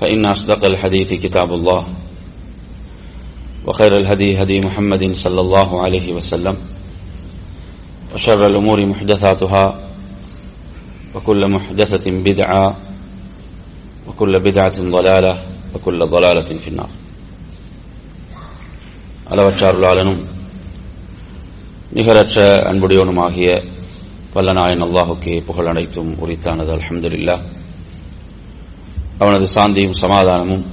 فإن أصدق الحديث كتاب الله وخير الهدي هدي محمد صلى الله عليه وسلم وشر الأمور محدثاتها وكل محدثة بدعة وكل بدعة ضلالة وكل ضلالة في النار அளவற்றாருளாளனும் நிகரற்ற அன்புடையவனுமாகிய வல்லநாயன் அல்லாஹுக்கே புகழ் அனைத்தும் உரித்தானது அல்ஹம்துலில்லா அவனது சாந்தியும் சமாதானமும்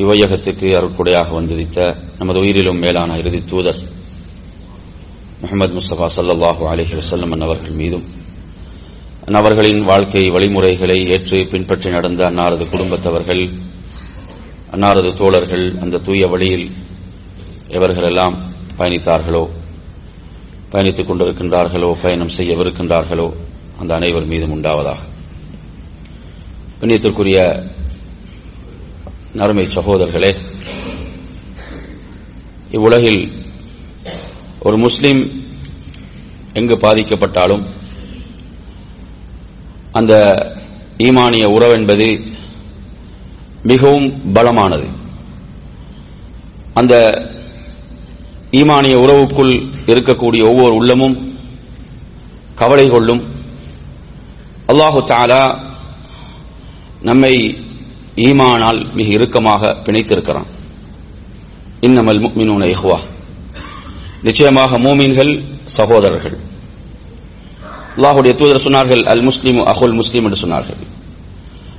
இவ்வையகத்துக்கு அருட்குடையாக வந்திருத்த நமது உயிரிலும் மேலான இறுதி தூதர் முகமது முஸ்தபா சல்லாஹூ அலஹி வசல்லம் அவர்கள் மீதும் அன்னவர்களின் வாழ்க்கை வழிமுறைகளை ஏற்று பின்பற்றி நடந்த அன்னாரது குடும்பத்தவர்கள் அன்னாரது தோழர்கள் அந்த தூய வழியில் எவர்களெல்லாம் பயணித்தார்களோ பயணித்துக் கொண்டிருக்கின்றார்களோ பயணம் செய்யவிருக்கின்றார்களோ அந்த அனைவர் மீதும் உண்டாவதாக. கண்ணியத்திற்குரிய நறுமை சகோதரர்களே இவ்வுலகில் ஒரு முஸ்லீம் எங்கு பாதிக்கப்பட்டாலும் அந்த ஈமானிய உறவென்பது மிகவும் பலமானது. அந்த ஈமானிய உறவுக்குள் இருக்கக்கூடிய ஒவ்வொரு உள்ளமும் கவலை கொள்ளும். அல்லாஹு தாலா நம்மை ஈமானால் மிக இறுக்கமாக பிணைத்திருக்கிறான். இன்னமல் முக்மினூன இஹ்வா. நிச்சயமாக மூமீன்கள் சகோதரர்கள். அல்லாஹுடைய தூதர் சொன்னார்கள் அல் முஸ்லீம் அஹுல் முஸ்லீம் என்று சொன்னார்கள்.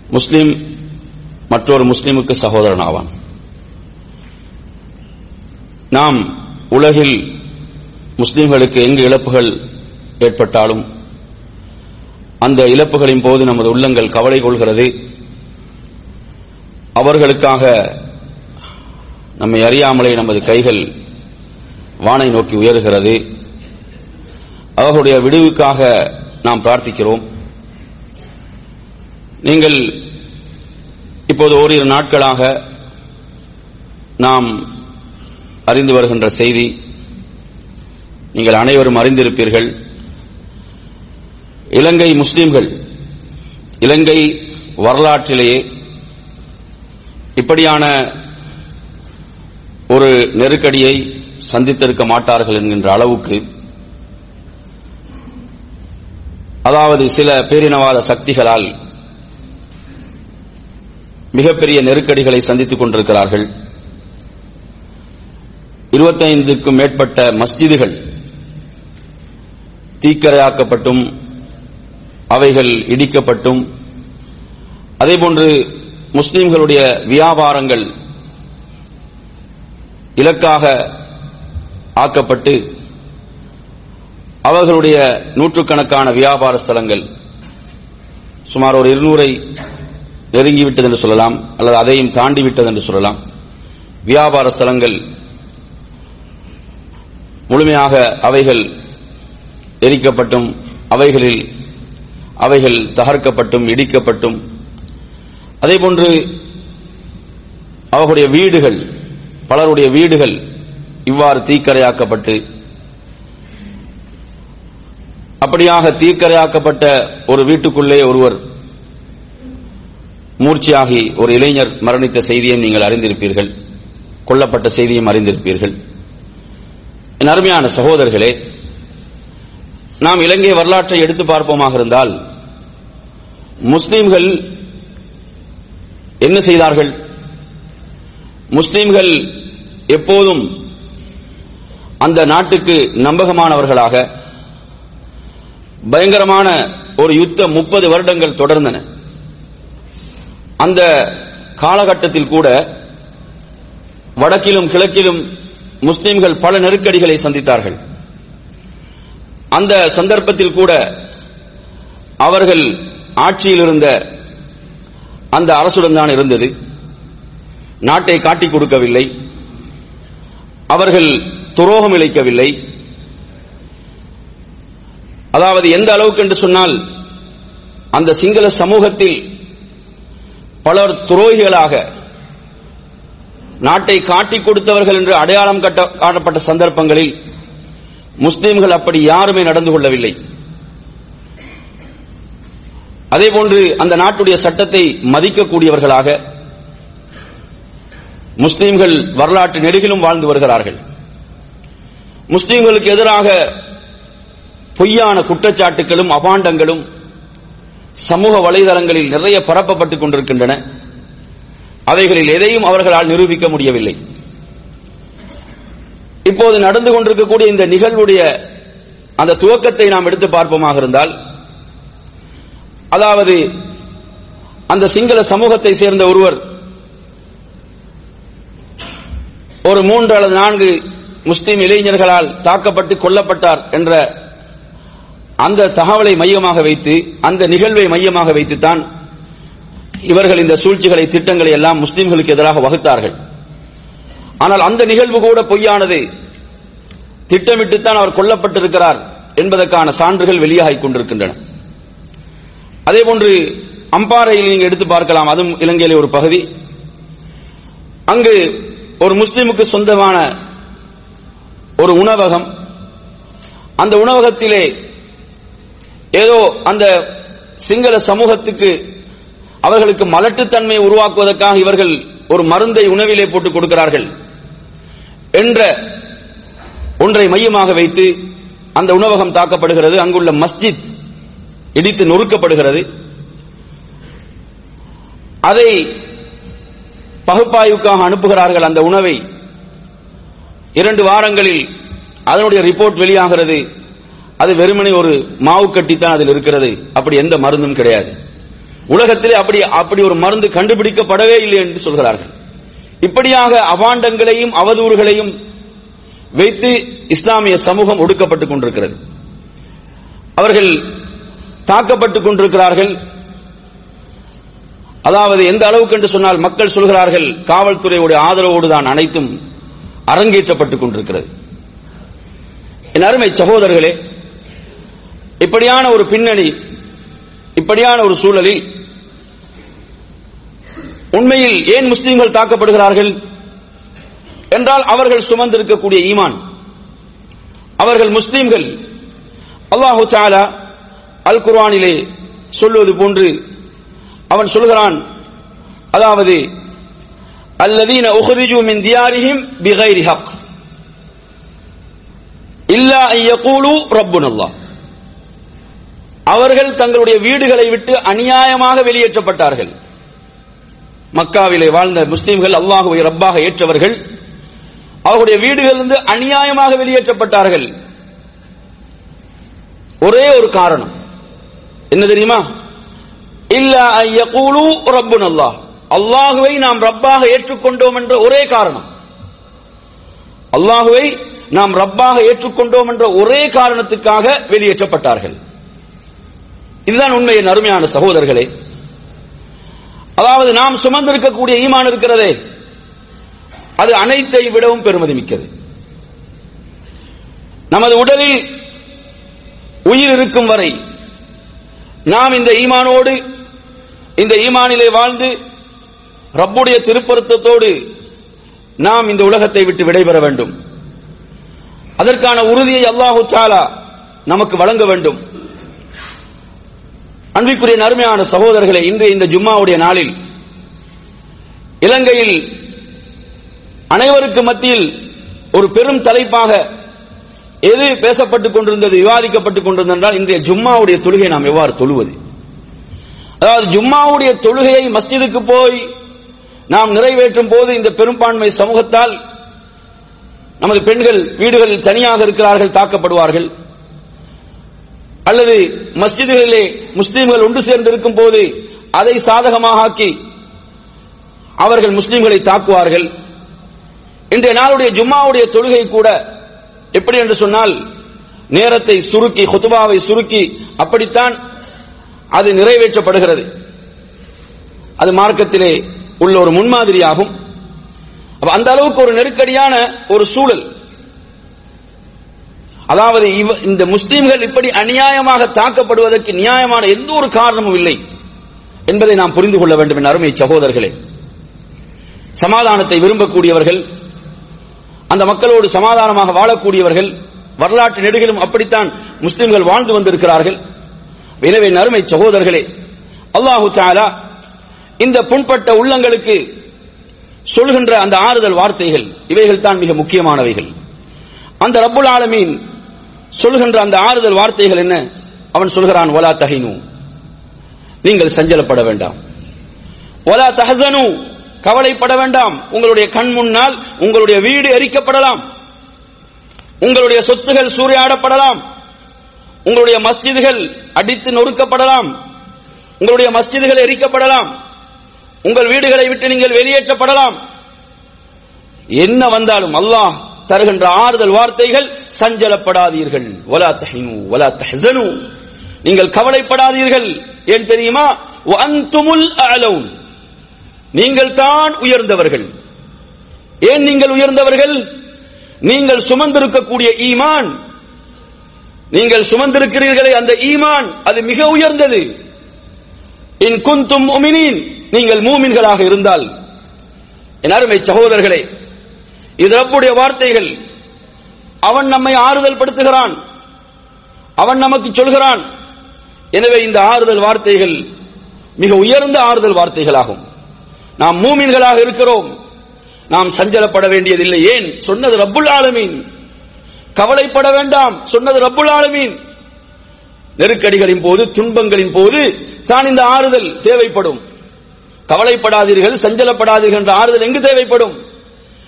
முஸ்லீம் மற்றொரு முஸ்லீமுக்கு சகோதரன் ஆவான் நாம் உலகில் முஸ்லீம்களுக்கு எங்கு இழப்புகள் ஏற்பட்டாலும் அந்த இழப்புகளின் போது நமது உள்ளங்கள் கவலை கொள்கிறது. அவர்களுக்காக நம்மை அறியாமலே நமது கைகள் வானை நோக்கி உயர்கிறது. அவர்களுடைய விடுவுக்காக நாம் பிரார்த்திக்கிறோம். நீங்கள் இப்போது ஓரிரு நாட்களாக நாம் அறிந்து வருகின்ற செய்தி நீங்கள் அனைவரும் அறிந்திருப்பீர்கள். இலங்கை முஸ்லிம்கள் இலங்கை வரலாற்றிலேயே இப்படியான ஒரு நெருக்கடியை சந்தித்திருக்க மாட்டார்கள் என்கின்ற அளவுக்கு அதாவது சில பேரினவாத சக்திகளால் மிகப்பெரிய நெருக்கடிகளை சந்தித்துக் கொண்டிருக்கிறார்கள். இருபத்தைந்துக்கும் மேற்பட்ட மஸ்ஜிதுகள் தீக்கரையாக்கப்பட்டும் அவைகள் இடிக்கப்பட்டும். அதேபோன்று முஸ்லிம்களுடைய வியாபாரங்கள் இலக்காக ஆக்கப்பட்டு அவர்களுடைய நூற்றுக்கணக்கான வியாபார ஸ்தலங்கள் சுமார் ஒரு இருநூறை நெருங்கிவிட்டது என்று சொல்லலாம் அல்லது அதையும் தாண்டிவிட்டது என்று சொல்லலாம். வியாபார ஸ்தலங்கள் முழுமையாக அவைகள் எரிக்கப்பட்டும் அவைகளில் அவைகள் தகர்க்கப்பட்டும் இடிக்கப்பட்டும். அதேபோன்று அவர்களுடைய வீடுகள் பலருடைய வீடுகள் இவ்வாறு தீக்கரையாக்கப்பட்டு அப்படியாக தீக்கரையாக்கப்பட்ட ஒரு வீட்டுக்குள்ளே ஒருவர் மூர்ச்சியாகி ஒரு இளைஞர் மரணித்த செய்தியை நீங்கள் அறிந்திருப்பீர்கள் கொல்லப்பட்ட செய்தியும் அறிந்திருப்பீர்கள். என் அருமையான சகோதரர்களே நாம் இலங்கை வரலாற்றை எடுத்து பார்ப்போமாக இருந்தால் முஸ்லிம்கள் என்ன செய்தார்கள்? முஸ்லிம்கள் எப்போதும் அந்த நாட்டுக்கு நம்பகமானவர்களாக பயங்கரமான ஒரு யுத்தம் முப்பது வருடங்கள் தொடர்ந்தன. அந்த காலகட்டத்தில் கூட வடக்கிலும் கிழக்கிலும் முஸ்லிம்கள் பல நெருக்கடிகளை சந்தித்தார்கள். அந்த சந்தர்ப்பத்தில் கூட அவர்கள் ஆட்சியில் இருந்த அந்த அரசுடன் தான் இருந்தது. நாட்டை காட்டிக் கொடுக்கவில்லை. அவர்கள் துரோகம் இழைக்கவில்லை. அதாவது எந்த அளவுக்கு என்று சொன்னால் அந்த சிங்கள சமூகத்தில் பலர் துரோகிகளாக நாட்டை காட்டிக் கொடுத்தவர்கள் என்று அடையாளம் கட்ட காட்டப்பட்ட சந்தர்ப்பங்களில் முஸ்லிம்கள் அப்படி யாருமே நடந்து கொள்ளவில்லை. அதேபோன்று அந்த நாட்டுடைய சட்டத்தை மதிக்கக்கூடியவர்களாக முஸ்லிம்கள் வரலாற்று நெடுகிலும் வாழ்ந்து வருகிறார்கள். முஸ்லிம்களுக்கு எதிராக பொய்யான குற்றச்சாட்டுகளும் அபாண்டங்களும் சமூக வலைதளங்களில் நிறைய பரப்பப்பட்டுக் கொண்டிருக்கின்றன. அவைகளில் எதையும் அவர்களால் நிரூபிக்க முடியவில்லை. இப்போது நடந்து கொண்டிருக்கக்கூடிய இந்த நிகழ்வுடைய அந்த துவக்கத்தை நாம் எடுத்து பார்ப்போமாக இருந்தால் அதாவது அந்த சிங்கள சமூகத்தை சேர்ந்த ஒருவர் ஒரு மூன்று அல்லது நான்கு முஸ்லீம் இளைஞர்களால் தாக்கப்பட்டு கொல்லப்பட்டார் என்ற அந்த தகவலை மையமாக வைத்து அந்த நிகழ்வை மையமாக வைத்துத்தான் இவர்கள் இந்த சூழ்ச்சிகளை திட்டங்களை எல்லாம் முஸ்லிம்களுக்கு எதிராக வகுத்தார்கள். ஆனால் அந்த நிகழ்வு கூட பொய்யானது. திட்டமிட்டுத்தான் அவர் கொல்லப்பட்டிருக்கிறார் என்பதற்கான சான்றுகள் வெளியாகிக் கொண்டிருக்கின்றன. அதேபோன்று அம்பாறையில் நீங்க எடுத்து பார்க்கலாம். அதுவும் இலங்கையிலே ஒரு பகுதி. அங்கு ஒரு முஸ்லிமுக்கு சொந்தமான ஒரு உணவகம். அந்த உணவகத்திலே ஏதோ அந்த சிங்கள சமூகத்துக்கு அவர்களுக்கு மலட்டுத்தன்மையை உருவாக்குவதற்காக இவர்கள் ஒரு மருந்தை உணவிலே போட்டுக் கொடுக்கிறார்கள் என்ற ஒன்றை மையமாக வைத்து அந்த உணவகம் தாக்கப்படுகிறது. அங்குள்ள மஸ்ஜித் இடித்து நொறுக்கப்படுகிறது. அதை பகுப்பாய்வுக்காக அனுப்புகிறார்கள் அந்த உணவை. இரண்டு வாரங்களில் அதனுடைய ரிப்போர்ட் வெளியாகிறது. அது வெறுமனே ஒரு மாவு கட்டித்தான் அதில் இருக்கிறது. அப்படி எந்த மருந்தும் கிடையாது. உலகத்திலே அப்படி அப்படி ஒரு மருந்து கண்டுபிடிக்கப்படவே இல்லை என்று சொல்கிறார்கள். இப்படியாக அவாண்டங்களையும் அவதூறுகளையும் வைத்து இஸ்லாமிய சமூகம் ஒடுக்கப்பட்டுக் கொண்டிருக்கிறது. அவர்கள் தாக்கப்பட்டுக் கொண்டிருக்கிறார்கள். அதாவது எந்த அளவுக்கு என்று சொன்னால் மக்கள் சொல்கிறார்கள் காவல்துறையுடைய ஆதரவோடு தான் அனைத்தும் அரங்கேற்றப்பட்டுக் கொண்டிருக்கிறது. என் அருமை சகோதரர்களே இப்படியான ஒரு பின்னணி இப்படியான ஒரு சூழலில் உண்மையில் ஏன் முஸ்லிம்கள் தாக்கப்படுகிறார்கள் என்றால் அவர்கள் சுமந்திருக்கக்கூடிய ஈமான். அவர்கள் முஸ்லீம்கள். அல்லாஹு சாலா அல் குர்வானிலே சொல்வது போன்று அவன் சொல்கிறான் அதாவது அல்லதீன உஹ்ரிஜு மின் தியாரிஹிம் பிகைரி ஹக். இல்லா அன் யகூலு ரப்புனல்லாஹ் அவர்கள் தங்களுடைய வீடுகளை விட்டு அநியாயமாக வெளியேற்றப்பட்டார்கள். மக்காவிலே வாழ்ந்த முஸ்லீம்கள் அல்லாஹுவை ரப்பாக ஏற்றவர்கள் அவர்களுடைய வீடுகளிலிருந்து அநியாயமாக வெளியேற்றப்பட்டார்கள். ஒரே ஒரு காரணம். என்ன தெரியுமா? இல்ல ஐயகூலு ரப்புன் அல்லாஹ். அல்லாஹுவை நாம் ரப்பாக ஏற்றுக்கொண்டோம் என்ற ஒரே காரணம். அல்லாஹுவை நாம் ரப்பாக ஏற்றுக்கொண்டோம் என்ற ஒரே காரணத்துக்காக வெளியேற்றப்பட்டார்கள். இதுதான் உண்மையின் அருமையான சகோதரர்களே. அதாவது நாம் சுமந்திருக்கக்கூடிய ஈமான் இருக்கிறதே. அது அனைத்தை விடவும் பெருமதி மிக்கது. நமது உடலில் உயிர் இருக்கும் வரை நாம் இந்த ஈமானோடு இந்த ஈமானிலே வாழ்ந்து ரப்புடைய திருப்பருத்தத்தோடு நாம் இந்த உலகத்தை விட்டு விடைபெற வேண்டும். அதற்கான உறுதியை அல்லாஹு சாலா நமக்கு வழங்க வேண்டும். அன்பிற்குரிய நறுமையான சகோதரர்களே இன்று இந்த ஜும்மாவுடைய நாளில் இலங்கையில் அனைவருக்கு மத்தியில் ஒரு பெரும் தலைப்பாக எது பேசப்பட்டுக் கொண்டிருந்தது விவாதிக்கப்பட்டுக் கொண்டிருந்தது என்றால் இன்றைய ஜும்மாவுடைய தொழுகை நாம் எவ்வாறு தொழுவது? அதாவது ஜும்மாவுடைய தொழுகையை மஸ்ஜிதுக்கு போய் நாம் நிறைவேற்றும் போது இந்த பெரும்பான்மை சமூகத்தால் நமது பெண்கள் வீடுகளில் தனியாக இருக்கிறார்கள் தாக்கப்படுவார்கள். அல்லது மஸ்ஜிதுகளிலே முஸ்லீம்கள் ஒன்று சேர்ந்து இருக்கும் போது அதை சாதகமாக ஆக்கி அவர்கள் முஸ்லீம்களை தாக்குவார்கள். இன்றைய நாளுடைய ஜும்மாவுடைய தொழுகை கூட எப்படி என்று சொன்னால் நேரத்தை சுருக்கி ஹுத்துபாவை சுருக்கி அப்படித்தான் அது நிறைவேற்றப்படுகிறது. அது மார்க்கத்திலே உள்ள ஒரு முன்மாதிரியாகும். அந்த அளவுக்கு ஒரு நெருக்கடியான ஒரு சூழல். அதாவது இந்த முஸ்லீம்கள் இப்படி அநியாயமாக தாக்கப்படுவதற்கு நியாயமான எந்த ஒரு காரணமும் இல்லை என்பதை நாம் புரிந்து கொள்ள வேண்டும் என் அருமை சகோதரர்களே. சமாதானத்தை விரும்பக்கூடியவர்கள் அந்த மக்களோடு சமாதானமாக வாழக்கூடியவர்கள் வரலாற்று நெடுகிலும் அப்படித்தான் முஸ்லிம்கள் வாழ்ந்து வந்திருக்கிறார்கள். எனவே என் அருமை சகோதரர்களே அல்லாஹு தாலா இந்த புண்பட்ட உள்ளங்களுக்கு சொல்கின்ற அந்த ஆறுதல் வார்த்தைகள் இவைகள் தான் மிக முக்கியமானவைகள். அந்த ரப்புல் ஆலமீன் சொல்கின்ற அந்த ஆறுதல் வார்த்தைகள் என்ன? அவன் சொல்கிறான் ஒலா தஹினு. நீங்கள் சஞ்சலப்பட வேண்டாம். ஒலா தஹசனு. கவலைப்பட வேண்டாம். உங்களுடைய கண் முன்னால் உங்களுடைய வீடு எரிக்கப்படலாம். உங்களுடைய சொத்துகள் சூறையாடப்படலாம். உங்களுடைய மஸ்ஜிதுகள் அடித்து நொறுக்கப்படலாம். உங்களுடைய மஸ்ஜிதுகள் எரிக்கப்படலாம். உங்கள் வீடுகளை விட்டு நீங்கள் வெளியேற்றப்படலாம். என்ன வந்தாலும் அல்லாஹ் தருகின்ற ஆறுதல் வார்த்தைகள் சஞ்சலப்படாதீர்கள். வலா தஹினு வலா தஹ்சனு. நீங்கள் கவலைப்படாதீர்கள். ஏன் தெரியுமா? அந்துமுல் அலவுன் நீங்கள் தான் உயர்ந்தவர்கள். ஏன் நீங்கள் உயர்ந்தவர்கள்? நீங்கள் சுமந்திருக்கக்கூடிய ஈமான். நீங்கள் சுமந்திருக்கிறீர்களே அந்த ஈமான் அது மிக உயர்ந்தது. இன் குந்தும் உமினின் நீங்கள் மூமின்களாக இருந்தால். என் அருமை சகோதரர்களே இது ரப்புடைய வார்த்தைகள். அவன் நம்மை ஆறுதல் படுத்துகிறான். அவன் நமக்கு சொல்கிறான். எனவே இந்த ஆறுதல் வார்த்தைகள் மிக உயர்ந்த ஆறுதல் வார்த்தைகளாகும். நாம் மூமின்களாக இருக்கிறோம். நாம் சஞ்சலப்பட வேண்டியதில்லை. ஏன்? சொன்னது ரப்புல் ஆலமீன். கவலைப்பட வேண்டாம். சொன்னது ரப்புல் ஆலமீன். நெருக்கடிகளின் போது துன்பங்களின் போது தான் இந்த ஆறுதல் தேவைப்படும். கவலைப்படாதீர்கள் சஞ்சலப்படாதீர்கள் என்ற ஆறுதல் எங்கு தேவைப்படும்?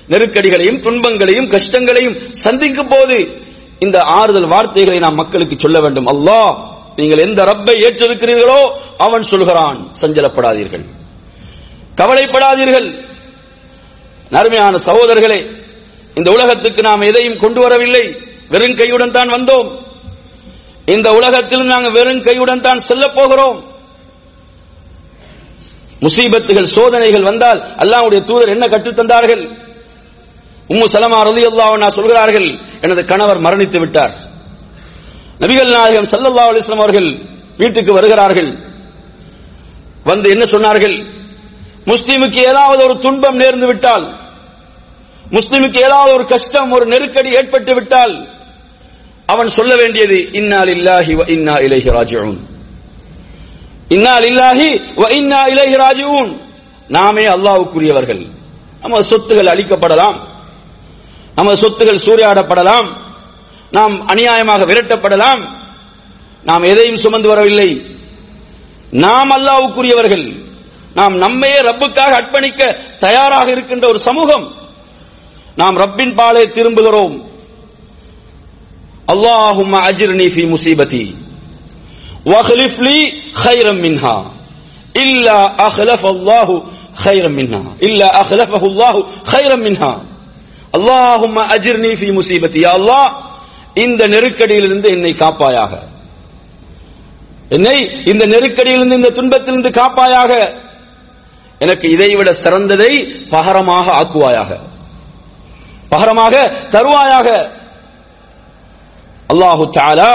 நெருக்கடிகளையும் துன்பங்களையும் கஷ்டங்களையும் சந்திக்கும் போது இந்த ஆறுதல் வார்த்தைகளை நாம் மக்களுக்கு சொல்ல வேண்டும். அல்லாஹ் நீங்கள் எந்த ரப்பை ஏற்றிருக்கிறீர்களோ அவன் சொல்கிறான். சஞ்சலப்படாதீர்கள். கவலைப்படாதீர்கள். நறுமையான சகோதரர்களே இந்த உலகத்துக்கு நாம் எதையும் கொண்டு வரவில்லை. வெறும் கையுடன் தான் வந்தோம். இந்த உலகத்தில் நாங்கள் வெறும் கையுடன் தான் செல்லப் போகிறோம். முசீபத்துகள் சோதனைகள் வந்தால் அல்லாவுடைய தூதர் என்ன கற்றுத்தந்தார்கள் உம்மு சலமா ரலியல்லாஹு அன்ஹா சொல்கிறார்கள். எனது கணவர் மரணித்து விட்டார். நபிகள் நாயகம் சல்லல்லா அலிஸ்லாம் அவர்கள் வீட்டுக்கு வருகிறார்கள். வந்து என்ன சொன்னார்கள்? முஸ்லீமுக்கு ஏதாவது ஒரு துன்பம் நேர்ந்து விட்டால் முஸ்லிமுக்கு ஏதாவது ஒரு கஷ்டம் ஒரு நெருக்கடி ஏற்பட்டு விட்டால் அவன் சொல்ல வேண்டியது இன்னால் இல்லாஹி வ இன்னா இலைஹி ராஜிஊன். இன்னால் இல்லாஹி வ இன்னா இலைஹி ராஜிஊன். நாமே அல்லாஹ்வுக்குரியவர்கள். நமது சொத்துகள் அழிக்கப்படலாம். நமது சொத்துகள் சூறையாடப்படலாம் நாம் அநியாயமாக விரட்டப்படலாம் நாம் எதையும் சுமந்து வரவில்லை நாம் அல்லாஹ்வுக்குரியவர்கள் நாம் நம்மையே ரப்புக்காக அர்ப்பணிக்க தயாராக இருக்கின்ற ஒரு சமூகம் நாம் ரப்பின் பாலே திரும்புகிறோம் அல்லாஹும் அஜிர்னி ஃபி முசீபதி வஹ்லிஃப் லி خيرا منها إلا أخلف الله خيرا منها إلا أخلفه الله خيرا منها அல்லாஹும் அஜிர் நீஃபி முசீபத்தி. அல்லாஹ் இந்த நெருக்கடியிலிருந்து என்னை காப்பாயாக. என்னை இந்த நெருக்கடியிலிருந்து இந்த துன்பத்திலிருந்து காப்பாயாக. எனக்கு இதைவிட சிறந்ததை பகரமாக ஆக்குவாயாக. பகரமாக தருவாயாக. அல்லாஹு தாலா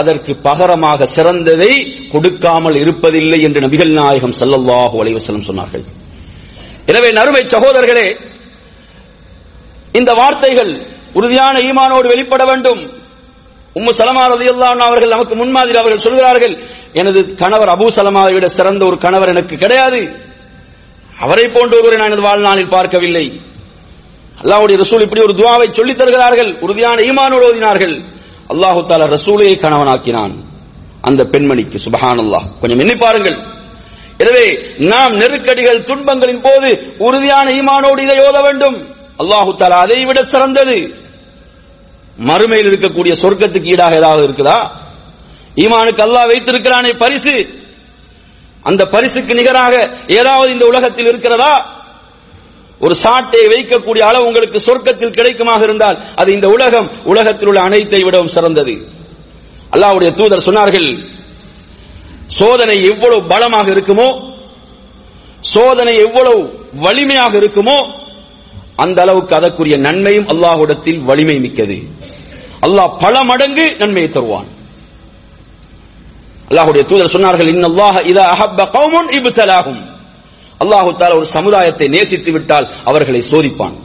அதற்கு பகரமாக சிறந்ததை கொடுக்காமல் இருப்பதில்லை என்று நபிகள் நாயகம் சல்லல்லாஹு அலைவசலம் சொன்னார்கள். எனவே நறுமை சகோதரர்களே இந்த வார்த்தைகள் உறுதியான ஈமானோடு வெளிப்பட வேண்டும். உம்மு சலமா ரலியல்லாஹு அவர்கள் நமக்கு முன்மாதிரி அவர்கள் சொல்கிறார்கள் எனது கணவர் அபூ சலமாவை விட சிறந்த ஒரு கணவர் எனக்கு கிடையாது. அவரை போன்ற ஒருவரை நான் எனது வாழ்நாளில் பார்க்கவில்லை. அல்லாவுடைய ரசூல் இப்படி ஒரு துவாவை சொல்லித் தருகிறார்கள் உறுதியான ஈமானோடு ஓதினார்கள். அல்லாஹு தாலா ரசூலையை கணவனாக்கினான். அந்த பெண்மணிக்கு சுபஹானல்லாஹ் கொஞ்சம் எண்ணி பாருங்கள். எனவே நாம் நெருக்கடிகள் துன்பங்களின் போது உறுதியான ஈமானோடு இதை ஓத வேண்டும். அல்லாஹு தாலா அதை விட சிறந்தது. மறுமையில் இருக்கக்கூடிய சொர்க்கத்துக்கு ஈடாக ஏதாவது இருக்குதா? ஈமானுக்கு அல்லாஹ் வைத்திருக்கிறானே பரிசு. அந்த பரிசுக்கு நிகராக ஏதாவது இந்த உலகத்தில் இருக்கிறதா? ஒரு சாட்டை வைக்கக்கூடிய அளவு உங்களுக்கு சொர்க்கத்தில் கிடைக்குமாக இருந்தால் அது இந்த உலகம் உலகத்தில் உள்ள அனைத்தை விடவும் சிறந்தது. அல்லாவுடைய தூதர் சொன்னார்கள் சோதனை எவ்வளவு பலமாக இருக்குமோ சோதனை எவ்வளவு வலிமையாக இருக்குமோ அந்த அளவுக்கு அதற்குரிய நன்மையும் அல்லாஹுடத்தில் வலிமை மிக்கது. அல்லாஹ் பல மடங்கு நன்மையை தருவான். அல்லாஹுடைய தூதர் சொன்னார்கள் இன்னல்லாஹ இதா அஹப்ப கௌமுன் இப்தலாஹும். அல்லாஹு தால ஒரு சமுதாயத்தை நேசித்து விட்டால் அவர்களை சோதிப்பான்.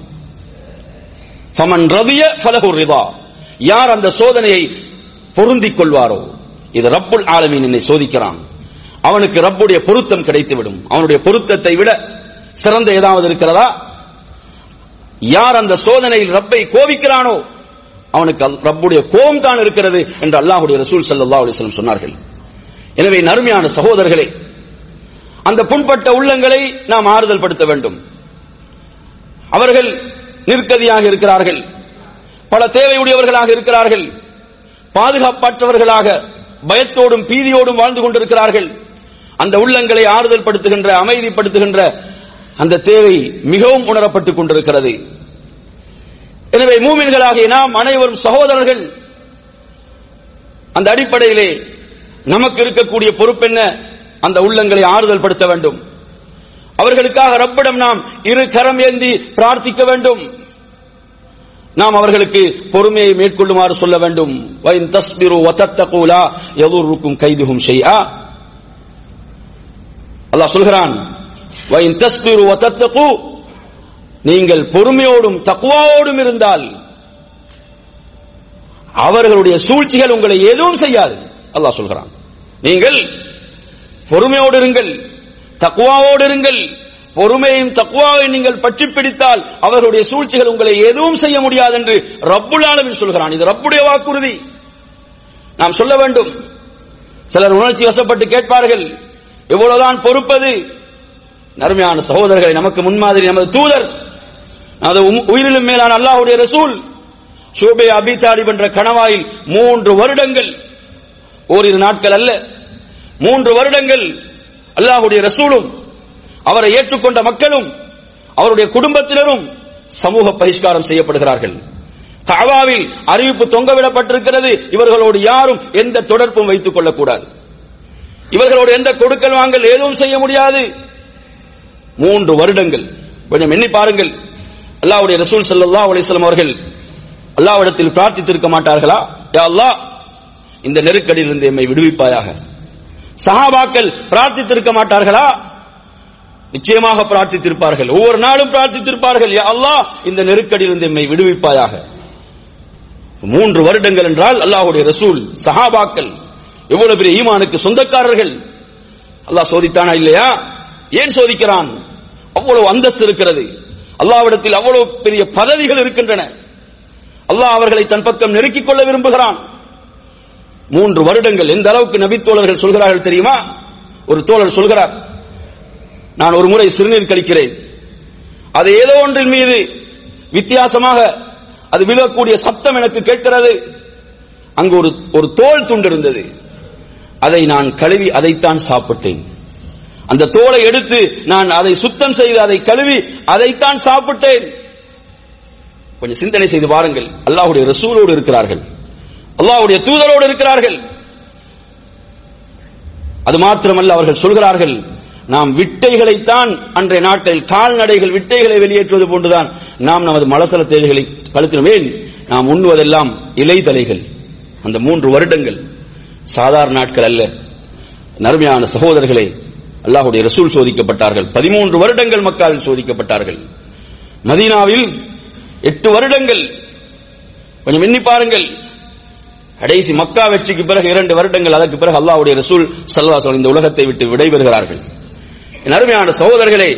ஃபமன் ரதிய ஃபலஹு ரிதா. யார் அந்த சோதனையை பொருந்திக் கொள்வாரோ? இது ரப்புல் ஆலமீன் என்னை சோதிக்கிறான். அவனுக்கு ரப்புடைய பொருத்தம் கிடைத்துவிடும். அவனுடைய பொருத்தத்தை விட சிறந்த ஏதாவது இருக்கிறதா? யார் அந்த சோதனையில் ரப்பை கோபிக்கிறானோ அவனுக்கு ரப்புடைய கோபம் தான் இருக்கிறது என்று அல்லாஹுடைய ரசூல் சல்லா அலிஸ்லம் சொன்னார்கள். எனவே நறுமையான சகோதரர்களே அந்த புண்பட்ட உள்ளங்களை நாம் ஆறுதல் படுத்த வேண்டும். அவர்கள் நிற்கதியாக இருக்கிறார்கள் பல தேவையுடையவர்களாக இருக்கிறார்கள் பாதுகாப்பற்றவர்களாக பயத்தோடும் பீதியோடும் வாழ்ந்து கொண்டிருக்கிறார்கள். அந்த உள்ளங்களை ஆறுதல் படுத்துகின்ற அமைதிப்படுத்துகின்ற அந்த தேவை மிகவும் உணரப்பட்டுக் கொண்டிருக்கிறது. எனவே மூமின்களாகிய நாம் அனைவரும் சகோதரர்கள் அந்த அடிப்படையிலே நமக்கு இருக்கக்கூடிய பொறுப்பென்ன அந்த உள்ளங்களை ஆறுதல் படுத்த வேண்டும். அவர்களுக்காக ரப்பிடம் நாம் இரு கரம் ஏந்தி பிரார்த்திக்க வேண்டும். நாம் அவர்களுக்கு பொறுமையை மேற்கொள்ளுமாறு சொல்ல வேண்டும். வைன் தஸ்பிரு வதத்தகு லா யதுர்ருக்கும் கைதுஹும் அல்லாஹ் சொல்கிறான் நீங்கள் பொறுமையோடும் தக்குவாவோடும் இருந்தால் அவர்களுடைய சூழ்ச்சிகள் உங்களை எதுவும் செய்யாது. அல்லாஹ் சொல்கிறான். நீங்கள் பொறுமையோடு இருங்கள் தக்குவாவோடு இருங்கள். பொறுமையும் தக்குவாவை நீங்கள் பற்றி பிடித்தால் அவர்களுடைய சூழ்ச்சிகள் உங்களை எதுவும் செய்ய முடியாது என்று ரப்புல் ஆலமீன் சொல்கிறான். இது ரப்புடைய வாக்குறுதி. நாம் சொல்ல வேண்டும். சிலர் உணர்ச்சி வசப்பட்டு கேட்பார்கள் எவ்வளவுதான் பொறுப்பது நருமையான சகோதரர்களை நமக்கு முன்மாதிரி நமது தூதர் நமது உயிரிலும் மேலான அல்லாஹுடைய ரசூல் ஷோபே அபி தாலிப் என்ற கணவாயில் மூன்று வருடங்கள் ஓரிரு நாட்கள் அல்ல மூன்று வருடங்கள் அல்லாஹுடைய ரசூலும் அவரை ஏற்றுக்கொண்ட மக்களும் அவருடைய குடும்பத்தினரும் சமூக பகிஷ்காரம் செய்யப்படுகிறார்கள். காவாவில் அறிவிப்பு தொங்கவிடப்பட்டிருக்கிறது இவர்களோடு யாரும் எந்த தொடர்பும் வைத்துக் கொள்ளக்கூடாது. இவர்களோடு எந்த கொடுக்கல் வாங்கல் எதுவும் செய்ய முடியாது. மூன்று வருடங்கள். கொஞ்சம் எண்ணி பாருங்கள். அல்லாஹ்வுடைய ரசூல் ஸல்லல்லாஹு அலிஸ்லாம் அவர்கள் அல்லாவிடத்தில் பிரார்த்தித்திருக்க மாட்டார்களா? யா அல்லாஹ் இந்த நெருக்கடியிலிருந்து எம்மை விடுவிப்பாயாக. சஹாபாக்கள் பிரார்த்தித்திருக்க மாட்டார்களா? நிச்சயமாக பிரார்த்தித்திருப்பார்கள். ஒவ்வொரு நாளும் பிரார்த்தித்திருப்பார்கள். யா அல்லாஹ் இந்த நெருக்கடியிலிருந்து எம்மை விடுவிப்பாயாக. மூன்று வருடங்கள் என்றால் அல்லாஹுடைய ரசூல் சஹாபாக்கள் எவ்வளவு பெரிய ஈமானுக்கு சொந்தக்காரர்கள். அல்லாஹ் சோதித்தானா இல்லையா? ஏன் சோதிக்கிறான்? அவ்வளவு அந்தஸ்து இருக்கிறது. அல்லாவிடத்தில் அவ்வளவு பெரிய பதவிகள் இருக்கின்றன. அல்லாஹ் அவர்களை தன் பக்கம் நெருக்கிக் கொள்ள விரும்புகிறான். மூன்று வருடங்கள் எந்த அளவுக்கு நபித்தோழர்கள் சொல்கிறார்கள் தெரியுமா? ஒரு தோழர் சொல்கிறார் நான் ஒரு முறை சிறுநீர் கழிக்கிறேன். அது ஏதோ ஒன்றின் மீது வித்தியாசமாக அது விழக்கூடிய சப்தம் எனக்கு கேட்கிறது. அங்கு ஒரு ஒரு தோல் துண்டு இருந்தது அதை நான் கழுவி அதைத்தான் சாப்பிட்டேன். அந்த தோலை எடுத்து நான் அதை சுத்தம் செய்து அதை கழுவி அதைத்தான் சாப்பிட்டேன். கொஞ்சம் சிந்தனை செய்து பாருங்கள் அல்லாஹுடைய ரசூலோடு இருக்கிறார்கள். அல்லாஹுடைய தூதரோடு இருக்கிறார்கள். அது மாத்திரமல்ல அவர்கள் சொல்கிறார்கள் நாம் விட்டைகளைத்தான் அன்றைய நாட்டில் கால்நடைகள் விட்டைகளை வெளியேற்றுவது போன்றுதான் நாம் நமது மலசல தேவைகளை கழுத்தினோம். நாம் உண்ணுவதெல்லாம் இலைதலைகள் அந்த மூன்று வருடங்கள் சாதாரண நாட்கள் அல்ல. நறுமையான சகோதரர்களே அல்லாஹுடைய ரசூல் சோதிக்கப்பட்டார்கள். பதிமூன்று வருடங்கள் மக்காவில் சோதிக்கப்பட்டார்கள். மதீனாவில் எட்டு வருடங்கள். கொஞ்சம் எண்ணி பாருங்கள். கடைசி மக்கா வெற்றிக்கு பிறகு இரண்டு வருடங்கள் அதற்கு பிறகு அல்லாஹ்வுடைய ரசூல் ஸல்லல்லாஹு இந்த உலகத்தை விட்டு விடைபெறுகிறார்கள். என் அருமையான சகோதரர்களே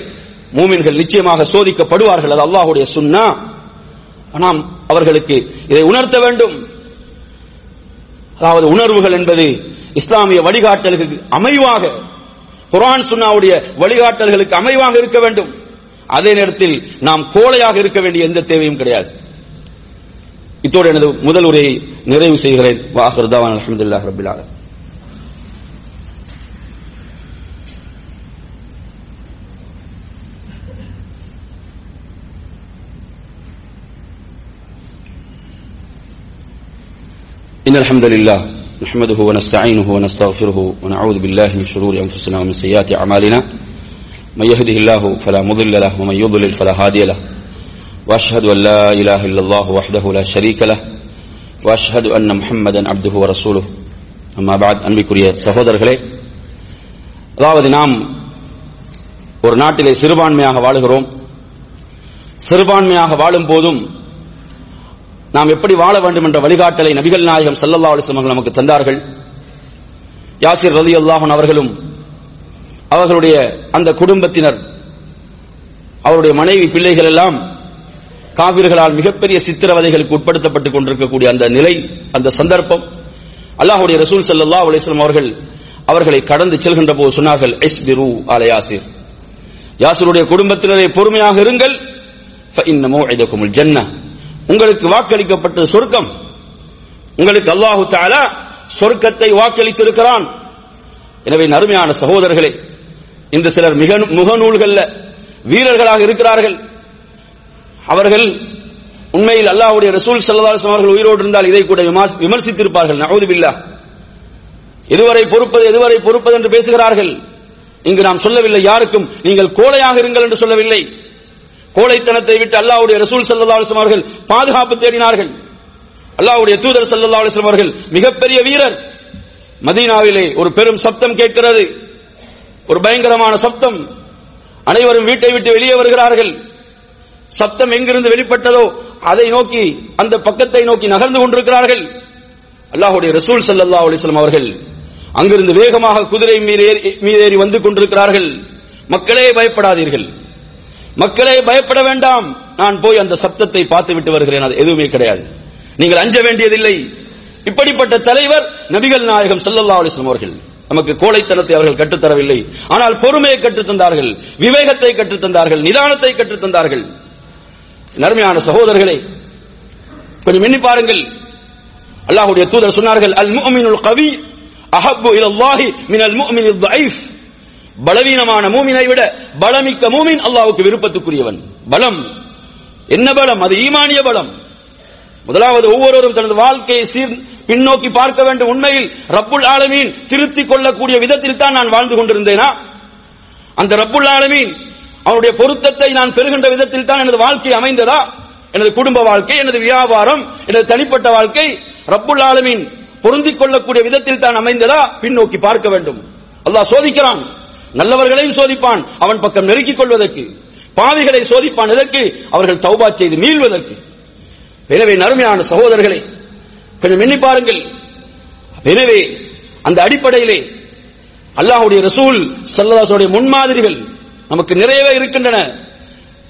மூமின்கள் நிச்சயமாக சோதிக்கப்படுவார்கள். அது அல்லாஹ்வுடைய சுன்னா. ஆனால் அவர்களுக்கு இதை உணர்த்த வேண்டும். அதாவது உணர்வுகள் என்பது இஸ்லாமிய வழிகாட்டலுக்கு அமைவாக குர்ஆன் சுன்னாவுடைய வழிகாட்டல்களுக்கு அமைவாக இருக்க வேண்டும் அதே நேரத்தில் நாம் கோழையாக இருக்க வேண்டிய எந்த தேவையும் கிடையாது இத்தோடு எனது முதல் உரையை நிறைவு செய்கிறேன் வாஹர் தாவான் அலமதுல்லாஹ் ரபில் ஆலமீன் إن الحمد لله نحمده ونستعينه ونستغفره ونعوذ بالله من شرور أنفسنا ومن سيئات أعمالنا. من يهده الله فلا مضل له ومن يضلل فلا هادي له. وأشهد أن لا إله إلا الله وحده لا شريك له. وأشهد أن محمدا عبده ورسوله. أما بعد அம்மா பாத் அன்பிற்குரிய சகோதரர்களே அதாவது நாம் ஒரு நாட்டிலே சிறுபான்மையாக வாழுகிறோம். சிறுபான்மையாக வாழும் போதும் நாம் எப்படி வாழ வேண்டும் என்ற வழிகாட்டலை நபிகள் நாயகம் சல்லல்லா அலிஸ்லம் அவர்கள் நமக்கு தந்தார்கள். யாசிர் ரலி அல்லாஹன் அவர்களும் அவர்களுடைய அந்த குடும்பத்தினர் அவருடைய மனைவி பிள்ளைகள் எல்லாம் காவிர்களால் மிகப்பெரிய சித்திரவதைகளுக்கு உட்படுத்தப்பட்டுக் கொண்டிருக்கக்கூடிய அந்த நிலை அந்த சந்தர்ப்பம். அல்லாஹுடைய ரசூல் சல்லா அலிஸ்லாம் அவர்கள் அவர்களை கடந்து செல்கின்ற போது சொன்னார்கள் எஸ் பிரு ஆல யாசிர். யாசிருடைய குடும்பத்தினரை பொறுமையாக இருங்கள். ஜன்ன உங்களுக்கு வாக்களிக்கப்பட்ட சொர்க்கம். உங்களுக்கு அல்லாஹு தாலா சொர்க்கத்தை வாக்களித்திருக்கிறான். எனவே நறுமையான சகோதரர்களே இன்று சிலர் மிக முகநூல்கள்ல வீரர்களாக இருக்கிறார்கள். அவர்கள் உண்மையில் அல்லாஹுடைய ரசூல் சல்லாசம் அவர்கள் உயிரோடு இருந்தால் இதை கூட விமர்சித்திருப்பார்கள். நவுது பில்லா. எதுவரை பொறுப்பது எதுவரை பொறுப்பது என்று பேசுகிறார்கள். இங்கு நாம் சொல்லவில்லை யாருக்கும் நீங்கள் கோழையாக இருங்கள் என்று சொல்லவில்லை. கோழைத்தனத்தை விட்டு அல்லாவுடைய ரசூல் ஸல்லல்லாஹு அலைஹி அவர்கள் பாதுகாப்பு தேடினார்கள். அல்லாவுடைய தூதர் ஸல்லல்லாஹு அலைஹி அவர்கள் மிகப்பெரிய வீரர். மதீனாவிலே ஒரு பெரும் சப்தம் கேட்கிறது. ஒரு பயங்கரமான சப்தம். அனைவரும் வீட்டை விட்டு வெளியே வருகிறார்கள். சப்தம் எங்கிருந்து வெளிப்பட்டதோ அதை நோக்கி அந்த பக்கத்தை நோக்கி நகர்ந்து கொண்டிருக்கிறார்கள். அல்லாஹுடைய ரசூல் சல்லா அலிஸ்லாம் அவர்கள் அங்கிருந்து வேகமாக குதிரை மீதேறி வந்து கொண்டிருக்கிறார்கள். மக்களே பயப்படாதீர்கள். மக்களே பயப்பட வேண்டாம் நான் போய் அந்த சப்தத்தை பார்த்து விட்டு வருகிறேன் அது எதுவுமே கிடையாது நீங்கள் அஞ்ச வேண்டியதில்லை இப்படிப்பட்ட தலைவர் நபிகள் நாயகம் சல்லல்லா அலிஸ்லாம் அவர்கள் நமக்கு கோழைத்தனத்தை அவர்கள் கற்றுத்தரவில்லை ஆனால் பொறுமையை கற்றுத்தந்தார்கள் விவேகத்தை கற்றுத்தந்தார்கள் நிதானத்தை கற்றுத்தந்தார்கள் நர்மையான சகோதரர்களே கொஞ்சம் எண்ணி பாருங்கள் அல்லாஹ்வுடைய தூதர் சொன்னார்கள் அல் முஃமினுல் கவி அஹப்பு இலல்லாஹி மினல் முஃமினில் ضعيف பலவீனமான மூமினை விட பலமிக்க மூமின் அல்லாவுக்கு விருப்பத்துக்குரியவன். பலம். என்ன பலம்? அது ஈமானிய பலம். முதலாவது ஒவ்வொருவரும் தனது வாழ்க்கையை சீர் பின்னோக்கி பார்க்க வேண்டும் உண்மையில் ரப்புல் ஆலமீன் திருத்திக் கொள்ளக்கூடிய விதத்தில் தான் நான் வாழ்ந்து கொண்டிருந்தேனா? அந்த ரப்புல் ஆலமீன் அவருடைய பொருத்தத்தை நான் பெறுகின்ற விதத்தில் தான் எனது வாழ்க்கை அமைந்ததா? எனது குடும்ப வாழ்க்கை எனது வியாபாரம் எனது தனிப்பட்ட வாழ்க்கை ரப்புல் ஆலமீன் பொருந்திக் கொள்ளக்கூடிய விதத்தில் தான் அமைந்ததா? பின்னோக்கி பார்க்க வேண்டும். அல்லாஹ் சோதிக்கிறான். நல்லவர்களையும் சோதிப்பான் அவன் பக்கம் நெருக்கிக் கொள்வதற்கு. பாவிகளை சோதிப்பான் எதற்கு? அவர்கள் தௌபா செய்து மீள்வதற்கு. எனவே நறுமையான சகோதரர்களே கொஞ்சம் எண்ணி பாருங்கள். எனவே அந்த அடிப்படையிலே அல்லாஹுடைய ரசூல் சல்லதாசுடைய முன்மாதிரிகள் நமக்கு நிறையவே இருக்கின்றன.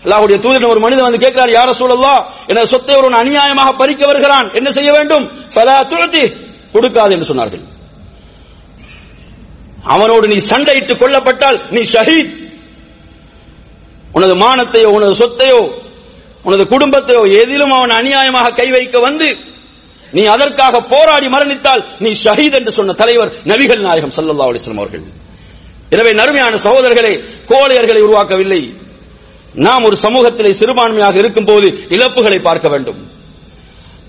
அல்லாஹுடைய தூதன் ஒரு மனிதன் வந்து கேட்கிறார் யார சூழல்லா என சொத்தை ஒரு அநியாயமாக பறிக்க வருகிறான். என்ன செய்ய வேண்டும்? கொடுக்காது என்று சொன்னார்கள். அவனோடு நீ சண்டையிட்டு கொல்லப்பட்டால் நீ ஷஹீத். உனது மானத்தையோ உனது சொத்தையோ உனது குடும்பத்தையோ எதிலும் அவன் அநியாயமாக கை வைக்க வந்து நீ அதற்காக போராடி மரணித்தால் நீ ஷஹீத் என்று சொன்ன தலைவர் நபிகள் நாயகம் சல்லல்லா அலிஸ்லாம் அவர்கள். எனவே நறுமையான சகோதரர்களே கோழையர்களை உருவாக்கவில்லை. நாம் ஒரு சமூகத்திலே சிறுபான்மையாக இருக்கும் போது இழப்புகளை பார்க்க வேண்டும்.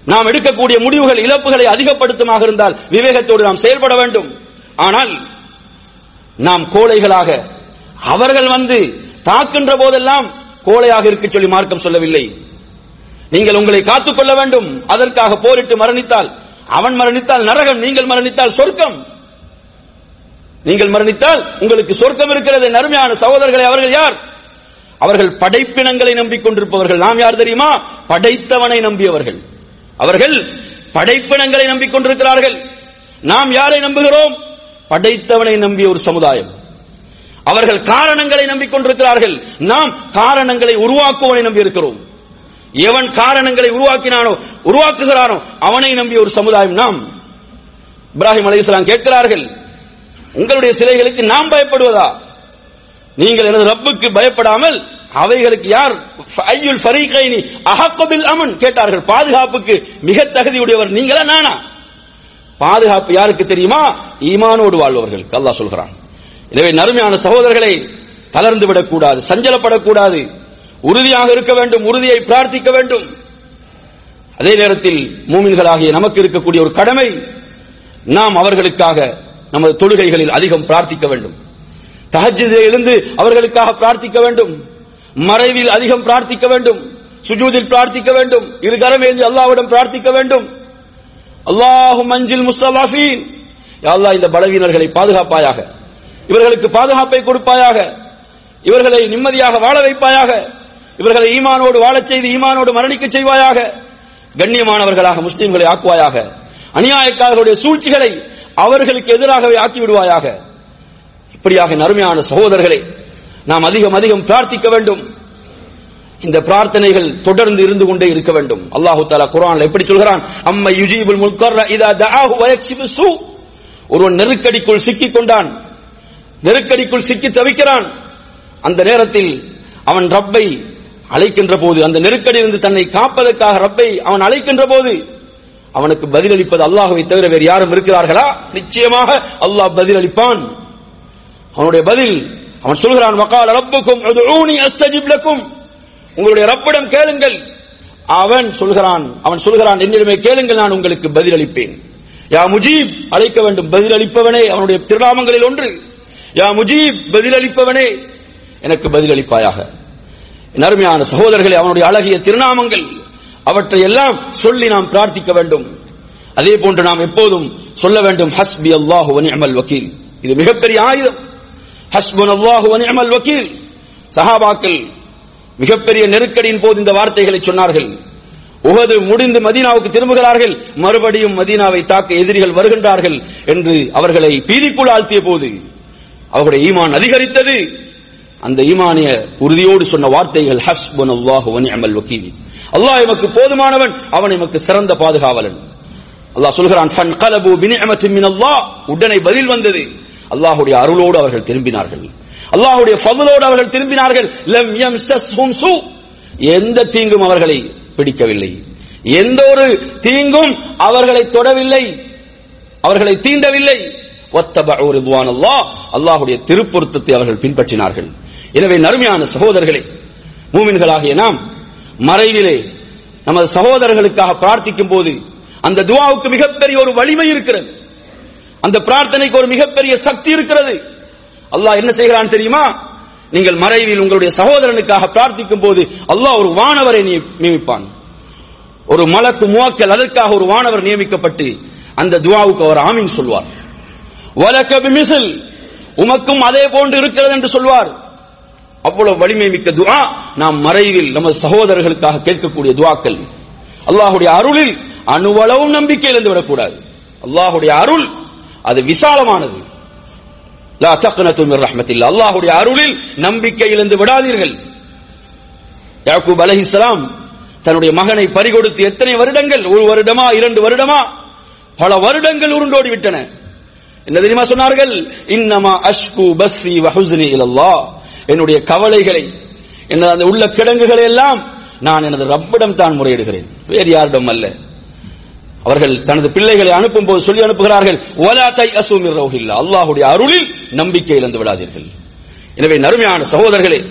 நாம் எடுக்கக்கூடிய முடிவுகள் இழப்புகளை அதிகப்படுத்துமாக இருந்தால் விவேகத்தோடு நாம் செயல்பட வேண்டும். ஆனால் நாம் கோழைகளாக. அவர்கள் வந்து தாக்கின்ற போதெல்லாம் கோழையாக இருக்க சொல்லி மார்க்கம் சொல்லவில்லை. நீங்கள் உங்களை காத்துக் கொள்ள வேண்டும். அதற்காக போரிட்டு மரணித்தால் அவன் மரணித்தால் நரகம் நீங்கள் மரணித்தால் சொர்க்கம். நீங்கள் மரணித்தால் உங்களுக்கு சொர்க்கம் இருக்கிறது. நறுமையான சகோதரர்களை அவர்கள் யார்? அவர்கள் படைப்பினங்களை நம்பிக்கொண்டிருப்பவர்கள். நாம் யார் தெரியுமா? படைத்தவனை நம்பியவர்கள். அவர்கள் படைப்பினங்களை நம்பிக்கொண்டிருக்கிறார்கள். நாம் யாரை நம்புகிறோம்? படைத்தவனை நம்பிய ஒரு சமுதாயம். அவர்கள் காரணங்களை நம்பிக்கொண்டிருக்கிறார்கள். நாம் காரணங்களை உருவாக்குவனை நம்பி இருக்கிறோம் எவன் காரணங்களை உருவாக்கினானோ உருவாக்குகிறானோ அவனை நம்பிய ஒரு சமுதாயம் நாம். இப்ராஹிம் அலைஹிஸ்ஸலாம் கேட்கிறார்கள் உங்களுடைய சிலைகளுக்கு நாம் பயப்படுவதா? நீங்கள் எனது ரப்புக்கு பயப்படாமல் அவைகளுக்கு யார்? ஐயுல் ஃபரீகைனி அஹக்கபில் அமன் கேட்டார்கள். பாதுகாப்புக்கு மிக தகுதியுடையவர் நீங்களா நானா? பாதுகாப்பு யாருக்கு தெரியுமா? ஈமானோடு வாழ்பவர்கள் அல்லாஹ் சொல்கிறான். எனவே நறுமையான சகோதரர்களை தளர்ந்து விடக்கூடாது சஞ்சலப்படக்கூடாது. உறுதியாக இருக்க வேண்டும் உறுதியை பிரார்த்திக்க வேண்டும். அதே நேரத்தில் மூமின்களாகிய நமக்கு இருக்கக்கூடிய ஒரு கடமை நாம் அவர்களுக்காக நமது தொழுகைகளில் அதிகம் பிரார்த்திக்க வேண்டும். தஹஜ்ஜுதில் எழுந்து அவர்களுக்காக பிரார்த்திக்க வேண்டும். மறைவில் அதிகம் பிரார்த்திக்க வேண்டும். சுஜூதில் பிரார்த்திக்க வேண்டும். இரு கரம் ஏந்தி அல்லாவிடம் பிரார்த்திக்க வேண்டும். அல்லாஹும் மஞ்சில் முஸ்தலாஃபீன். யா அல்லாஹ் இந்த பலவீனர்களை பாதுகாப்பாயாக இவர்களுக்கு பாதுகாப்பை கொடுப்பாயாக இவர்களை நிம்மதியாக வாழ வைப்பாயாக இவர்களை ஈமானோடு வாழச் செய்து ஈமானோடு மரணிக்க செய்வாயாக கண்ணியமானவர்களாக முஸ்லிம்களை ஆக்குவாயாக அநியாயக்காரர்களுடைய சூழ்ச்சிகளை அவர்களுக்கு எதிராகவே ஆக்கி விடுவாயாக இப்படியாக நறுமையான சகோதரர்களை நாம் அதிகம் அதிகம் பிரார்த்திக்க வேண்டும். இந்த பிரார்த்தனைகள் தொடர்ந்து இருந்து கொண்டே இருக்க வேண்டும். அல்லாஹு தாலா குரான் எப்படி சொல்கிறான்? அம்மை யுஜீபுல் முல்கர்ர இதா தஆஹு வ சூ. ஒருவன் நெருக்கடிக்குள் சிக்கிக் கொண்டான் நெருக்கடிக்குள் சிக்கி தவிக்கிறான். அந்த நேரத்தில் அவன் ரப்பை அழைக்கின்ற போது அந்த நெருக்கடியிலிருந்து தன்னை காப்பதற்காக ரப்பை அவன் அழைக்கின்ற போது அவனுக்கு பதிலளிப்பது அல்லாஹுவை தவிர வேறு யாரும் இருக்கிறார்களா? நிச்சயமாக அல்லாஹ் பதிலளிப்பான். அவனுடைய பதில் அவன் சொல்கிறான் மக்கால் ரப்புக்கும் உதுஊனி அஸ்தஜிப் லக்கும். உங்களுடைய ரப்பிடம் கேளுங்கள். அவன் சொல்கிறான் அவன் சொல்கிறான் என்னிடமே கேளுங்கள் நான் உங்களுக்கு பதிலளிப்பேன். யா முஜீப் அழைக்க வேண்டும் பதிலளிப்பவனே அவனுடைய திருநாமங்களில் ஒன்று. யா முஜீப் பதிலளிப்பவனே எனக்கு பதிலளிப்பாயாக. என் அருமையான சகோதரர்களே அவனுடைய அழகிய திருநாமங்கள் அவற்றை எல்லாம் சொல்லி நாம் பிரார்த்திக்க வேண்டும். அதே போன்று நாம் எப்போதும் சொல்ல வேண்டும் ஹஸ்பி அல்லாஹு அமல் வக்கீல். இது மிகப்பெரிய ஆயுதம். ஹஸ்புன் அல்லாஹு அமல் வக்கீல். சஹாபாக்கள் மிகப்பெரிய நெருக்கடியின் போது இந்த வார்த்தைகளை சொன்னார்கள். உகது முடிந்து மதீனாவுக்கு திரும்புகிறார்கள். மறுபடியும் மதீனாவை தாக்க எதிரிகள் வருகின்றார்கள் என்று அவர்களை பீதிக்குள் ஆழ்த்திய போது அவருடைய ஈமான் அதிகரித்தது. அந்த ஈமானிய உறுதியோடு சொன்ன வார்த்தைகள் ஹஸ்பன் அல்லாஹ் வ வக்கீல். அல்லாஹ் எமக்கு போதுமானவன் அவன் எமக்கு சிறந்த பாதுகாவலன். அல்லாஹ் சொல்கிறான் ஃபன்கலபு பினிஅமத்தின் மின் அல்லாஹ் உடனே பதில் வந்தது. அல்லாஹுடைய அருளோடு அவர்கள் திரும்பினார்கள். அல்லாஹுடைய பதிலோடு அவர்கள் திரும்பினார்கள். எந்த தீங்கும் அவர்களை பிடிக்கவில்லை. எந்த ஒரு தீங்கும் அவர்களை தொடவில்லை. அவர்களை தீண்டவில்லை. அல்லாஹுடைய திருப்பொருத்தத்தை அவர்கள் பின்பற்றினார்கள். எனவே நறுமையான சகோதரர்களை மூமின்களாகிய நாம் மறைவிலே நமது சகோதரர்களுக்காக பிரார்த்திக்கும் போது அந்த துவாவுக்கு மிகப்பெரிய ஒரு வலிமை இருக்கிறது. அந்த பிரார்த்தனைக்கு ஒரு மிகப்பெரிய சக்தி இருக்கிறது. அல்லாஹ் என்ன செய்கிறான் தெரியுமா? நீங்கள் மறைவில் உங்களுடைய சகோதரனுக்காக பிரார்த்திக்கும் போது அல்லாஹ் ஒரு வானவரை நியமிப்பான். ஒரு மலக்கு முவாக்கல் அதற்காக ஒரு வானவர் நியமிக்கப்பட்டு அந்த துவாவுக்கு அவர் ஆமீன் சொல்வார். வலக்க மிசில் உமக்கும் அதே போன்று இருக்கிறது என்று சொல்வார். அவ்வளவு வலிமை மிக்க துவா. நாம் மறைவில் நமது சகோதரர்களுக்காக கேட்கக்கூடிய துவாக்கள். அல்லாஹ்வுடைய அருளில் அணுவளவும் நம்பிக்கை இழந்து விடக்கூடாது. அல்லாஹுடைய அருள் அது விசாலமானது. லா தக்னது மிர் ரஹ்மத்தில்லா. அல்லாஹ்வுடைய அருளில் நம்பிக்கை இழந்து விடாதீர்கள். யாக்கூப் அலைஹிஸ்ஸலாம் தன்னுடைய மகனை பறிகொடுத்து எத்தனை வருடங்கள்? ஒரு வருடமா? இரண்டு வருடமா? பல வருடங்கள் உருண்டோடி விட்டன. என்ன தெரியுமா சொன்னார்கள்? இன்னமா அஷ்கு பஸ்ஸி வஹுஸ்னி ஹுஸ்னி என்னுடைய கவலைகளை எனது அந்த உள்ள கிடங்குகளை எல்லாம் நான் எனது ரப்பிடம் தான் முறையிடுகிறேன். வேறு யாரிடம் அல்ல. அவர்கள் தனது பிள்ளைகளை அனுப்பும் போது சொல்லி அனுப்புகிறார்கள் வலா தை அசூமிர் ரௌஹில்லா. அல்லாஹுடைய அருளில் நம்பிக்கை இழந்து விடாதீர்கள். எனவே நறுமையான சகோதரர்களே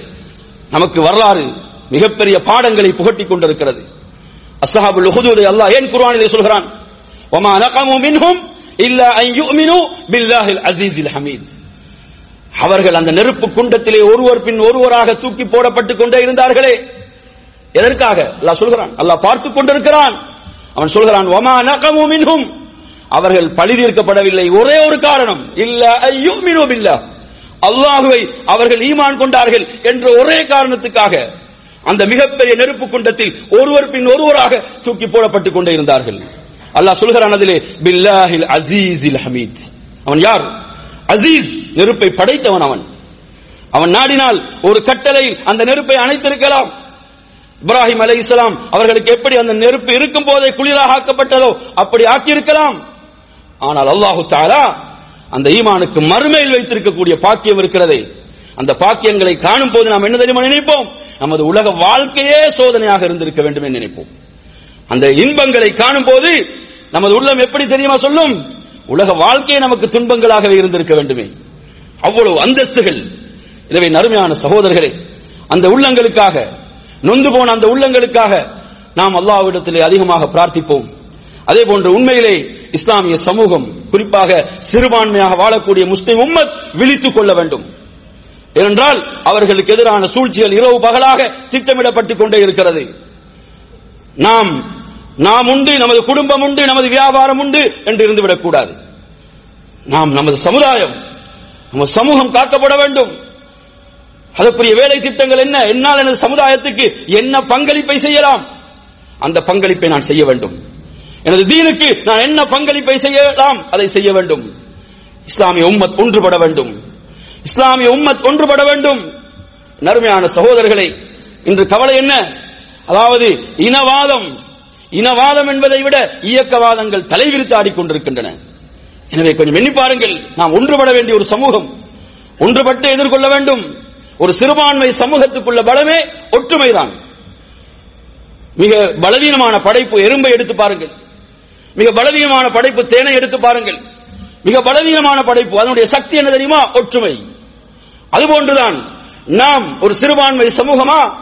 நமக்கு வரலாறு மிகப்பெரிய பாடங்களை புகட்டிக் கொண்டிருக்கிறது. அஸ்ஹாபுல் உஹுதுதை அல்லாஹ் ஏன் குர்ஆனிலே சொல்கிறான்? வமா நகமு மின்ஹும் இல்லா அன் யுமினு பில்லாஹில் அஸீஸில் ஹமீத். அவர்கள் அந்த நெருப்பு குண்டத்திலே ஒருவர் பின் ஒருவராக தூக்கி போடப்பட்டுக் கொண்டே இருந்தார்களே. எதற்காக? அல்லாஹ் சொல்கிறான். அல்லாஹ் பார்த்துக் கொண்டிருக்கிறான். அவன் சொல்கிறான் வமா நகமு மின்ஹும் அவர்கள் பழி தீர்க்கப்படவில்லை. ஒரே ஒரு காரணம். இல்ல ஐயுமினு பில்லாஹ் அல்லாஹுவை அவர்கள் ஈமான் கொண்டார்கள் என்ற ஒரே காரணத்துக்காக அந்த மிகப்பெரிய நெருப்பு குண்டத்தில் ஒருவர் பின் ஒருவராக தூக்கி போடப்பட்டுக் கொண்டே இருந்தார்கள். அல்லாஹ் சொல்கிறான் அதிலே பில்லாஹில் அசீஸில் ஹமீத். அவன் யார்? அசீஸ் நெருப்பை படைத்தவன் அவன். அவன் நாடினால் ஒரு கட்டளை அந்த நெருப்பை அணைத்திருக்கலாம். இப்ராஹிம் அலை இஸ்லாம் அவர்களுக்கு எப்படி அந்த நெருப்பு இருக்கும் போதே குளிராக ஆக்கப்பட்டதோ அப்படி ஆக்கியிருக்கலாம். ஆனால் அல்லாஹு தாலா அந்த ஈமானுக்கு மறுமையில் வைத்திருக்கக்கூடிய பாக்கியம் இருக்கிறதே அந்த பாக்கியங்களை காணும் போது நாம் என்ன தெரியுமா நினைப்போம்? நமது உலக வாழ்க்கையே சோதனையாக இருந்திருக்க வேண்டும் என்று நினைப்போம். அந்த இன்பங்களை காணும் போது நமது உள்ளம் எப்படி தெரியுமா சொல்லும்? உலக வாழ்க்கையே நமக்கு துன்பங்களாகவே இருந்திருக்க வேண்டுமே. அவ்வளவு அந்தஸ்துகள். எனவே நறுமையான சகோதரர்களே அந்த உள்ளங்களுக்காக நொந்து போன அந்த உள்ளங்களுக்காக நாம் அல்லாவிடத்திலே அதிகமாக பிரார்த்திப்போம். அதே போன்று உண்மையிலே இஸ்லாமிய சமூகம் குறிப்பாக சிறுபான்மையாக வாழக்கூடிய முஸ்லிம் உம்மத் விழித்துக் கொள்ள வேண்டும். ஏனென்றால் அவர்களுக்கு எதிரான சூழ்ச்சிகள் இரவு பகலாக திட்டமிடப்பட்டுக் கொண்டே இருக்கிறது. நாம் நாம் உண்டு நமது குடும்பம் உண்டு நமது வியாபாரம் உண்டு என்று இருந்துவிடக் கூடாது நாம் நமது சமுதாயம் நமது சமூகம் காக்கப்பட வேண்டும். அதற்குரிய வேலை திட்டங்கள் என்ன? என்னால் எனது சமுதாயத்துக்கு என்ன பங்களிப்பை செய்யலாம்? அந்த பங்களிப்பை நான் செய்ய வேண்டும். எனது தீனுக்கு நான் என்ன பங்களிப்பை செய்யலாம்? அதை செய்ய வேண்டும். இஸ்லாமிய உம்மத் ஒன்றுபட வேண்டும். இஸ்லாமிய உம்மத் ஒன்றுபட வேண்டும். நறுமையான சகோதரர்களை இன்று கவலை என்ன? அதாவது இனவாதம். இனவாதம் என்பதை விட இயக்கவாதங்கள் தலைவிரித்து ஆடிக்கொண்டிருக்கின்றன. எனவே கொஞ்சம் எண்ணி பாருங்கள். நாம் ஒன்றுபட வேண்டிய ஒரு சமூகம். ஒன்றுபட்டு எதிர்கொள்ள வேண்டும். ஒரு சிறுபான்மை சமூகத்துக்குள்ள பலமே ஒற்றுமைதான். மிக பலவீனமான படைப்பு எறும்பை எடுத்து பாருங்கள். மிக பலவீனமான படைப்பு தேனை எடுத்து பாருங்கள். மிக பலவீனமான படைப்பு அதனுடைய சக்தி என்ன தெரியுமா? ஒற்றுமை. அதுபோன்றுதான் நாம் ஒரு சிறுபான்மை சமூகமா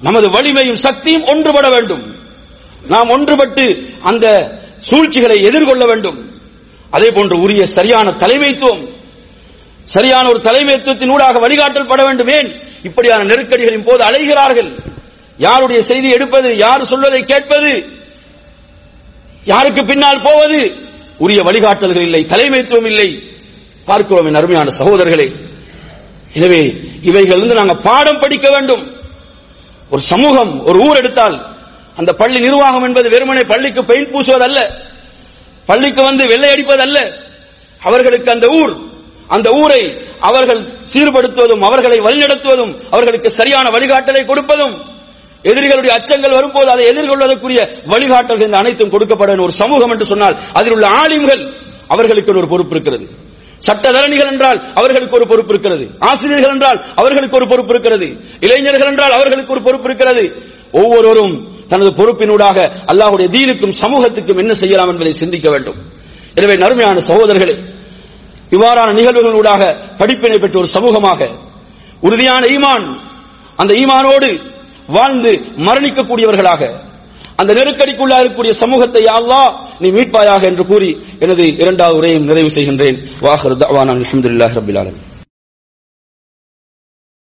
நமது வலிமையும் சக்தியும் ஒன்றுபட வேண்டும். நாம் ஒன்றுபட்டு அந்த சூழ்ச்சிகளை எதிர்கொள்ள வேண்டும். அதே போன்று உரிய சரியான தலைமைத்துவம் சரியான ஒரு தலைமைத்துவத்தின் ஊடாக வழிகாட்டல் பட வேண்டும். ஏன் இப்படியான நெருக்கடிகளின் போது அலைகிறார்கள். யாருடைய செய்தி எடுப்பது யார் சொல்வதை கேட்பது? யாருக்கு பின்னால் போவது? உரிய வழிகாட்டல்கள் இல்லை தலைமைத்துவம் இல்லை. பார்க்கிறோம் என் அருமையான சகோதரர்களே. எனவே இவைகளிலிருந்து நாங்கள் பாடம் படிக்க வேண்டும். ஒரு சமூகம் ஒரு ஊர் எடுத்தால் அந்த பள்ளி நிர்வாகம் என்பது வெறுமனே பள்ளிக்கு பெயிண்ட் பூசுவதல்ல. பள்ளிக்கு வந்து வெள்ளை அடிப்பதல்ல. அவர்களுக்கு அந்த ஊர் அந்த ஊரை அவர்கள் சீர்படுத்துவதும் அவர்களை வழிநடத்துவதும் அவர்களுக்கு சரியான வழிகாட்டலை கொடுப்பதும் எதிரிகளுடைய அச்சங்கள் வரும்போது அதை எதிர்கொள்வதற்குரிய வழிகாட்டல்கள் இந்த அனைத்தும் கொடுக்கப்பட ஒரு சமூகம் என்று சொன்னால் அதில் உள்ள ஆலிம்கள் அவர்களுக்கு ஒரு பொறுப்பு இருக்கிறது. சட்டத்தரணிகள் என்றால் அவர்களுக்கு ஒரு பொறுப்பு இருக்கிறது. ஆசிரியர்கள் என்றால் அவர்களுக்கு ஒரு பொறுப்பு இருக்கிறது. இளைஞர்கள் என்றால் அவர்களுக்கு ஒரு பொறுப்பு இருக்கிறது. ஒவ்வொருவரும் தனது பொறுப்பினூடாக அல்லாஹுடைய தீனுக்கும் சமூகத்துக்கும் என்ன செய்யலாம் என்பதை சிந்திக்க வேண்டும். எனவே நறுமையான சகோதரர்களே இவ்வாறான நிகழ்வுகளூடாக படிப்பினை பெற்ற ஒரு சமூகமாக உறுதியான ஈமான் அந்த ஈமானோடு வாழ்ந்து மரணிக்கக்கூடியவர்களாக. அந்த நெருக்கடிக்குள்ளா இருக்கக்கூடிய சமூகத்தை யா நீ மீட்பாயாக என்று கூறி எனது இரண்டாவது உரையும் நிறைவு செய்கின்றேன். வாஹர் தவான் அல்ஹம்துலில்லாஹி ரப்பில் ஆலமீன்.